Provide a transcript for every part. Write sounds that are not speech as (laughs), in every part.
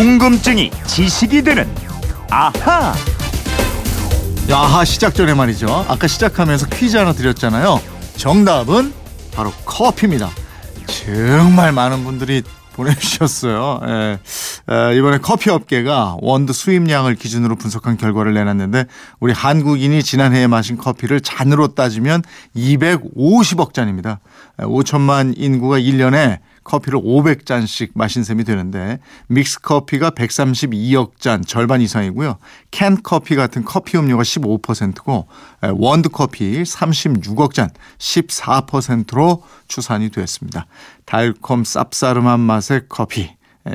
궁금증이 지식이 되는 아하. 야하 시작 전에 말이죠. 아까 시작하면서 퀴즈 하나 드렸잖아요. 정답은 바로 커피입니다. 정말 많은 분들이 보내주셨어요. 예. 에, 이번에 커피 업계가 원두 수입량을 기준으로 분석한 결과를 내놨는데 우리 한국인이 지난해에 마신 커피를 잔으로 따지면 250억 잔입니다. 5천만 인구가 1년에 커피를 500잔씩 마신 셈이 되는데 믹스 커피가 132억 잔 절반 이상이고요. 캔 커피 같은 커피 음료가 15%고 원두 커피 36억 잔 14%로 추산이 됐습니다. 달콤 쌉싸름한 맛의 커피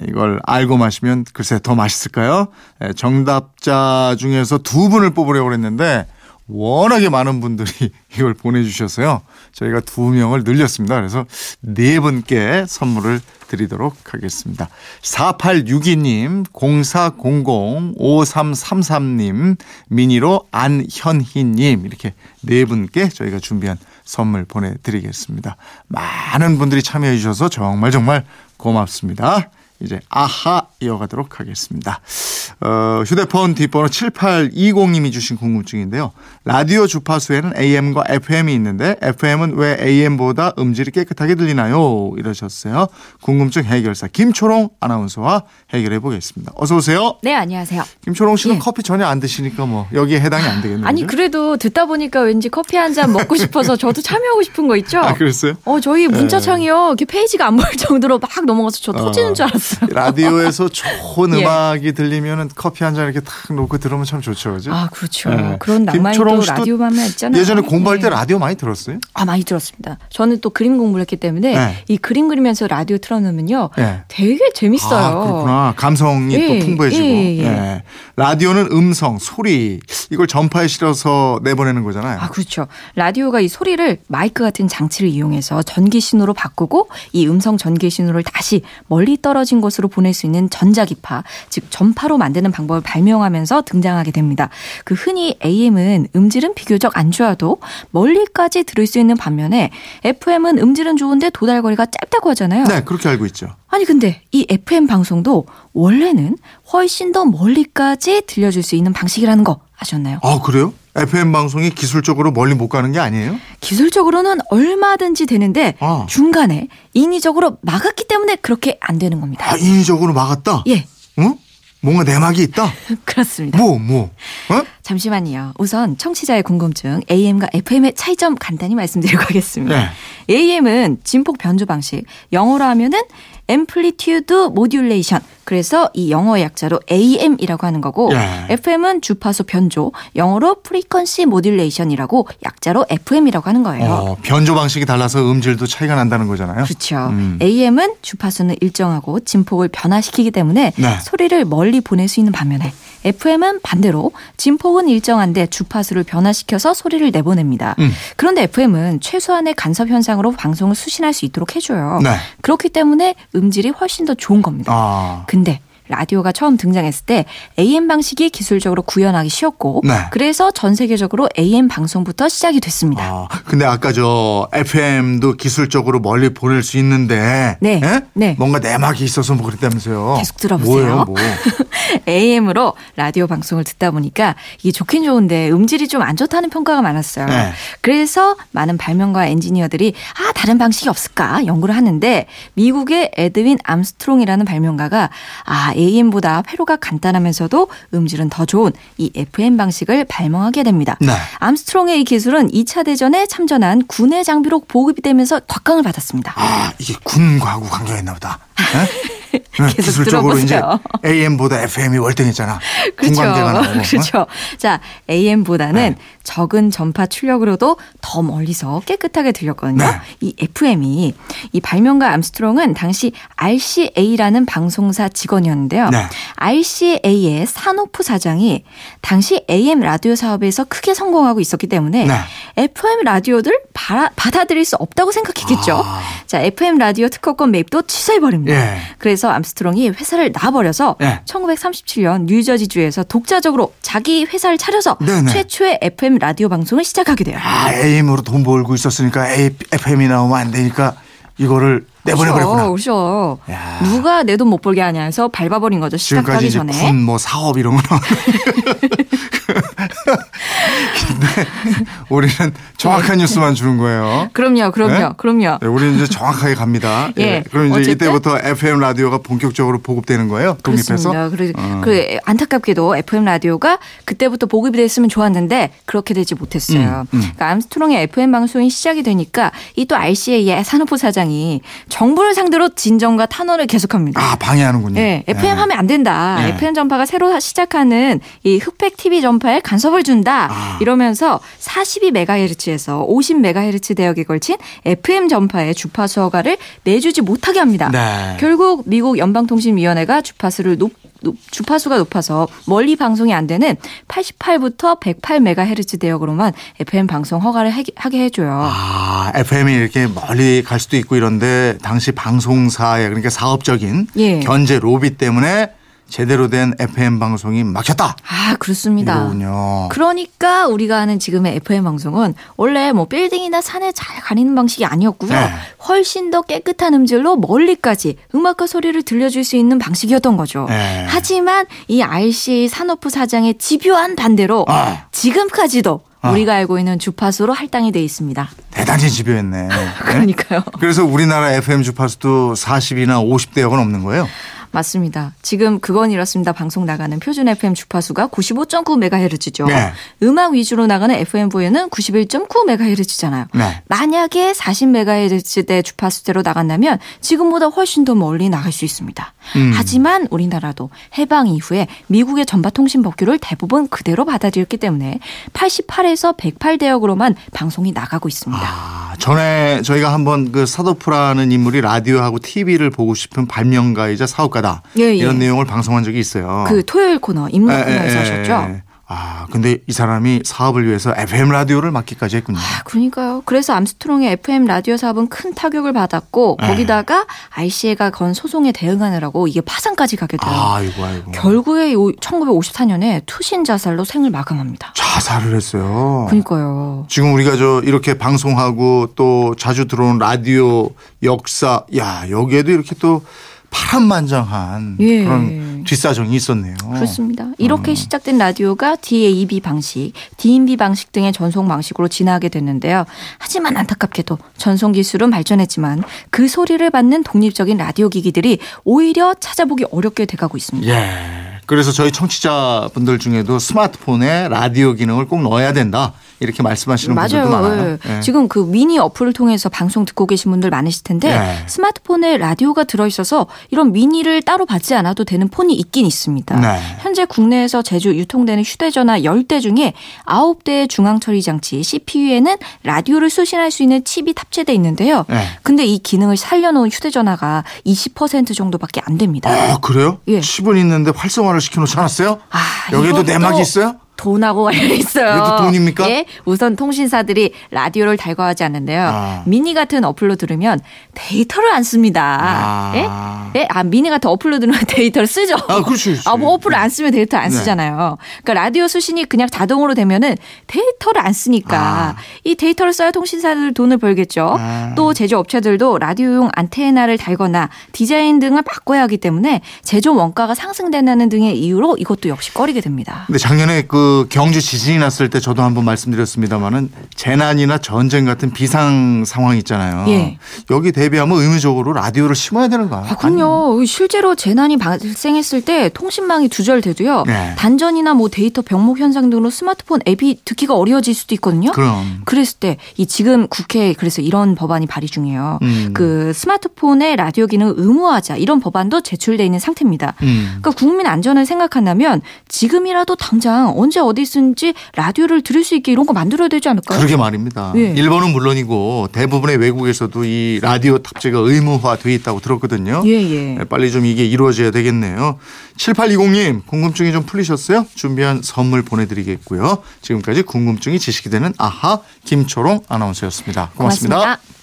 이걸 알고 마시면 글쎄 더 맛있을까요? 정답자 중에서 두 분을 뽑으려고 했는데 워낙에 많은 분들이 (laughs) 이걸 보내주셔서요. 저희가 두 명을 늘렸습니다. 그래서 네 분께 선물을 드리도록 하겠습니다. 4862님, 0400, 5333님, 미니로 안현희님, 이렇게 네 분께 저희가 준비한 선물 보내드리겠습니다. 많은 분들이 참여해 주셔서 정말 정말 고맙습니다. 이제 아하 이어가도록 하겠습니다. 어, 휴대폰 뒷번호 7820님이 주신 궁금증인데요. 라디오 주파수에는 AM과 FM이 있는데 FM은 왜 AM보다 음질이 깨끗하게 들리나요? 이러셨어요. 궁금증 해결사 김초롱 아나운서와 해결해 보겠습니다. 어서 오세요. 네, 안녕하세요. 김초롱 씨는 예. 커피 전혀 안 드시니까 뭐 여기에 해당이 안 되겠네요. 아니? 그래도 듣다 보니까 왠지 커피 한 잔 먹고 싶어서 저도 참여하고 싶은 거 있죠? 아, 그랬어요? 어, 저희 문자창이요. 이렇게 페이지가 안 보일 정도로 막 넘어가서 저 터지는 줄 알았어요. 라디오에서 좋은 예. 음악이 들리면은 커피 한 잔 이렇게 탁 놓고 들으면 참 좋죠, 그죠? 아, 그렇죠. 네. 그런 낭만이 또 라디오만 있잖아요. 예전에 공부할 때 예. 라디오 많이 들었어요? 아, 많이 들었습니다. 저는 또 그림 공부를 했기 때문에 네. 이 그림 그리면서 라디오 틀어놓으면요. 예. 되게 재밌어요. 아, 그렇구나. 감성이 예, 또 풍부해지고. 예, 예, 예. 예. 라디오는 음성, 소리 이걸 전파에 실어서 내보내는 거잖아요. 아, 그렇죠. 라디오가 이 소리를 마이크 같은 장치를 이용해서 전기 신호로 바꾸고 이 음성 전기 신호를 다시 멀리 떨어진 곳으로 보낼 수 있는 전자기파, 즉 전파로 만드는 방법을 발명하면서 등장하게 됩니다. 그 흔히 AM은 음질은 비교적 안 좋아도 멀리까지 들을 수 있는 반면에 FM은 음질은 좋은데 도달거리가 짧다고 하잖아요. 네, 그렇게 알고 있죠. 아니 근데 이 FM 방송도 원래는 훨씬 더 멀리까지 들려줄 수 있는 방식이라는 거 아셨나요? 아, 그래요? FM 방송이 기술적으로 멀리 못 가는 게 아니에요? 기술적으로는 얼마든지 되는데 아. 중간에 인위적으로 막았기 때문에 그렇게 안 되는 겁니다. 아, 인위적으로 막았다? 예, 응? 뭔가 내막이 있다? (laughs) 그렇습니다. 뭐, 뭐? 어? 잠시만요. 우선 청취자의 궁금증 AM과 FM의 차이점 간단히 말씀드리고 가겠습니다. 네. AM은 진폭 변조 방식, 영어로 하면은 amplitude modulation. 그래서 이 영어 약자로 AM이라고 하는 거고 예. FM은 주파수 변조, 영어로 frequency modulation이라고 약자로 FM이라고 하는 거예요. 어, 변조 방식이 달라서 음질도 차이가 난다는 거잖아요. 그렇죠. 음. AM은 주파수는 일정하고 진폭을 변화시키기 때문에 네. 소리를 멀리 보낼 수 있는 반면에 FM은 반대로 진폭은 일정한데 주파수를 변화시켜서 소리를 내보냅니다. 음. 그런데 FM은 최소한의 간섭 현상으로 방송을 수신할 수 있도록 해줘요. 네. 그렇기 때문에 음질이 훨씬 더 좋은 겁니다. 아. 근데 라디오가 처음 등장했을 때 AM 방식이 기술적으로 구현하기 쉬웠고 네. 그래서 전 세계적으로 AM 방송부터 시작이 됐습니다. 아, 근데 아까 저 FM도 기술적으로 멀리 보낼 수 있는데 네. 예? 네. 뭔가 내막이 있어서 뭐 그랬다면서요. 계속 들어보세요. 뭐예요, 뭐. (laughs) AM으로 라디오 방송을 듣다 보니까 이게 좋긴 좋은데 음질이 좀 안 좋다는 평가가 많았어요. 네. 그래서 많은 발명가 엔지니어들이 아 다른 방식이 없을까 연구를 하는데 미국의 에드윈 암스트롱이라는 발명가가 아 AM보다 회로가 간단하면서도 음질은 더 좋은 이 FM 방식을 발명하게 됩니다. 네. 암스트롱의 이 기술은 2차 대전에 참전한 군의 장비로 보급이 되면서 각광을 받았습니다. 아, 이게 군과하고 관계가 있나 보다. (laughs) 예? 네, 계속 기술적으로 이제 들어보세요. AM보다 FM이 월등했잖아. (laughs) 그렇죠. 나오고. 어? 그렇죠. 자, AM보다는 네. 적은 전파 출력으로도 더 멀리서 깨끗하게 들렸거든요. 네. 이 FM이 이 발명가 암스트롱은 당시 RCA라는 방송사 직원이었는데요. 네. RCA의 사노프 사장이 당시 AM 라디오 사업에서 크게 성공하고 있었기 때문에 네. FM 라디오들 받아, 받아들일 수 없다고 생각했겠죠. 아. 자, FM 라디오 특허권 매입도 취소해 버립니다. 예. 그래서 암스트롱이 회사를 나와버려서 예. 1937년 뉴저지주에서 독자적으로 자기 회사를 차려서 네네. 최초의 FM 라디오 방송을 시작하게 돼요. 아, AM으로 돈 벌고 있었으니까 FM이 나오면 안 되니까 이거를 내보내버렸구나. 야. 누가 내 돈 못 벌게 하냐 해서 밟아버린 거죠. 시작하기 전에. 군뭐 사업 이런 거 (laughs) (laughs) 근데 (laughs) 우리는 정확한 뉴스만 주는 거예요. 그럼요, 그럼요, 네? 그럼요. 네, 우리는 이제 정확하게 갑니다. (laughs) 예, 그럼 이제 어쨌든. 이때부터 FM 라디오가 본격적으로 보급되는 거예요. 독립해서. 그렇습니다. 그래, 어. 그 안타깝게도 FM 라디오가 그때부터 보급이 됐으면 좋았는데 그렇게 되지 못했어요. 음, 음. 그러니까 암스트롱의 FM 방송이 시작이 되니까 이 또 RCA의 산업부 사장이 정부를 상대로 진정과 탄원을 계속합니다. 아 방해하는군요. 네, FM 네. 하면 안 된다. 네. FM 전파가 새로 시작하는 이 흑백 TV 전파에 간섭을 준다. 아. 이러면서 42MHz에서 50MHz 대역에 걸친 FM 전파의 주파수 허가를 내주지 못하게 합니다. 네. 결국 미국 연방통신위원회가 주파수를 높, 높- 주파수가 높아서 멀리 방송이 안 되는 88부터 108MHz 대역으로만 FM 방송 허가를 하게, 하게 해줘요. 아, FM이 이렇게 멀리 갈 수도 있고 이런데 당시 방송사의 그러니까 사업적인 예. 견제 로비 때문에 제대로 된 FM 방송이 막혔다. 아, 그렇습니다. 이거군요. 그러니까 우리가 하는 지금의 FM 방송은 원래 뭐 빌딩이나 산에 잘 가리는 방식이 아니었고요. 네. 훨씬 더 깨끗한 음질로 멀리까지 음악과 소리를 들려줄 수 있는 방식이었던 거죠. 네. 하지만 이 RCA 산업부 사장의 집요한 반대로 아. 지금까지도 아. 우리가 알고 있는 주파수로 할당이 돼 있습니다. 대단히 집요했네. (laughs) 네? 그러니까요. 그래서 우리나라 FM 주파수도 40이나 50대역은 없는 거예요. 맞습니다. 지금 그건 이렇습니다. 방송 나가는 표준 FM 주파수가 95.9MHz죠. 네. 음악 위주로 나가는 FM 보유는 91.9MHz잖아요. 네. 만약에 40MHz대 주파수대로 나간다면 지금보다 훨씬 더 멀리 나갈 수 있습니다. 음. 하지만 우리나라도 해방 이후에 미국의 전파통신 법규를 대부분 그대로 받아들였기 때문에 88에서 108대역으로만 방송이 나가고 있습니다. 아, 전에 저희가 한번 그 사노프라는 인물이 라디오하고 TV를 보급시킨 발명가이자 사업가다. 예, 예. 이런 내용을 방송한 적이 있어요. 그 토요일 코너 인문 에, 에, 코너에서 에, 하셨죠? 에. 아, 근데 이 사람이 사업을 위해서 FM 라디오를 막기까지 했군요. 아, 그러니까요. 그래서 암스트롱의 FM 라디오 사업은 큰 타격을 받았고 네. 거기다가 RCA가 건 소송에 대응하느라고 이게 파산까지 가게 돼요. 아이고, 아이고. 결국에 1954년에 투신 자살로 생을 마감합니다. 자살을 했어요. 그러니까요. 지금 우리가 저 이렇게 방송하고 또 자주 들어오는 라디오 역사, 야, 여기에도 이렇게 또 파란만장한 예. 그런 뒷사정이 있었네요. 그렇습니다. 이렇게 음. 시작된 라디오가 DAB 방식, DMB 방식 등의 전송 방식으로 진화하게 됐는데요. 하지만 안타깝게도 전송 기술은 발전했지만 그 소리를 받는 독립적인 라디오 기기들이 오히려 찾아보기 어렵게 돼가고 있습니다. 예. 그래서 저희 청취자분들 중에도 스마트폰에 라디오 기능을 꼭 넣어야 된다. 이렇게 말씀하시는 분들도 맞아요. 많아요. 예. 예. 지금 그 미니 어플을 통해서 방송 듣고 계신 분들 많으실 텐데 예. 스마트폰에 라디오가 들어 있어서 이런 미니를 따로 받지 않아도 되는 폰이 있긴 있습니다. 네. 현재 국내에서 제조 유통되는 휴대전화 10대 중에 9대의 중앙 처리 장치 CPU에는 라디오를 수신할 수 있는 칩이 탑재돼 있는데요. 네. 근데 이 기능을 살려놓은 휴대전화가 20% 정도밖에 안 됩니다. 아, 그래요? 예. 칩은 있는데 활성화 를 시켜놓지 않았어요? 아, 여기에도 내막이 있어요? 돈하고 관련 있어요. 이것도 돈입니까? 예. 우선 통신사들이 라디오를 달가워하지 않는데요. 아. 미니 같은 어플로 들으면 데이터를 안 씁니다. 아. 예? 예? 아, 미니 같은 어플로 들으면 (laughs) 데이터를 쓰죠. 아, 그렇지. 아, 뭐 어플을 안 쓰면 데이터 안 네. 쓰잖아요. 그러니까 라디오 수신이 그냥 자동으로 되면은 데이터를 안 쓰니까 아. 이 데이터를 써야 통신사들 돈을 벌겠죠. 아. 또 제조업체들도 라디오용 안테나를 달거나 디자인 등을 바꿔야 하기 때문에 제조 원가가 상승된다는 등의 이유로 이것도 역시 꺼리게 됩니다. 근데 작년에 그 경주 지진이 났을 때 저도 한번 말씀드렸습니다마는 재난이나 전쟁 같은 비상 상황 있잖아요. 예. 여기 대비하면 의무적으로 라디오를 심어야 되는 거야. 아, 그럼요. 실제로 재난이 발생했을 때 통신망이 두절돼도요. 네. 단전이나 뭐 데이터 병목 현상 등으로 스마트폰 앱이 듣기가 어려워질 수도 있거든요. 그럼. 그랬을 때 이 지금 국회에 그래서 이런 법안이 발의 중이에요. 음. 그 스마트폰의 라디오 기능을 의무화하자 이런 법안도 제출돼 있는 상태입니다. 음. 그러니까 국민 안전을 생각한다면 지금이라도 당장 언제 어디든지 라디오를 들을 수 있게 이런 거 만들어야 되지 않을까요? 그러게 말입니다. 예. 일본은 물론이고 대부분의 외국에서도 이 라디오 탑재가 의무화돼 있다고 들었거든요. 예, 예. 네, 빨리 좀 이게 이루어져야 되겠네요. 7820님 궁금증이 좀 풀리셨어요? 준비한 선물 보내드리겠고요. 지금까지 궁금증이 지식이 되는 아하 김초롱 아나운서였습니다 고맙습니다. 고맙습니다.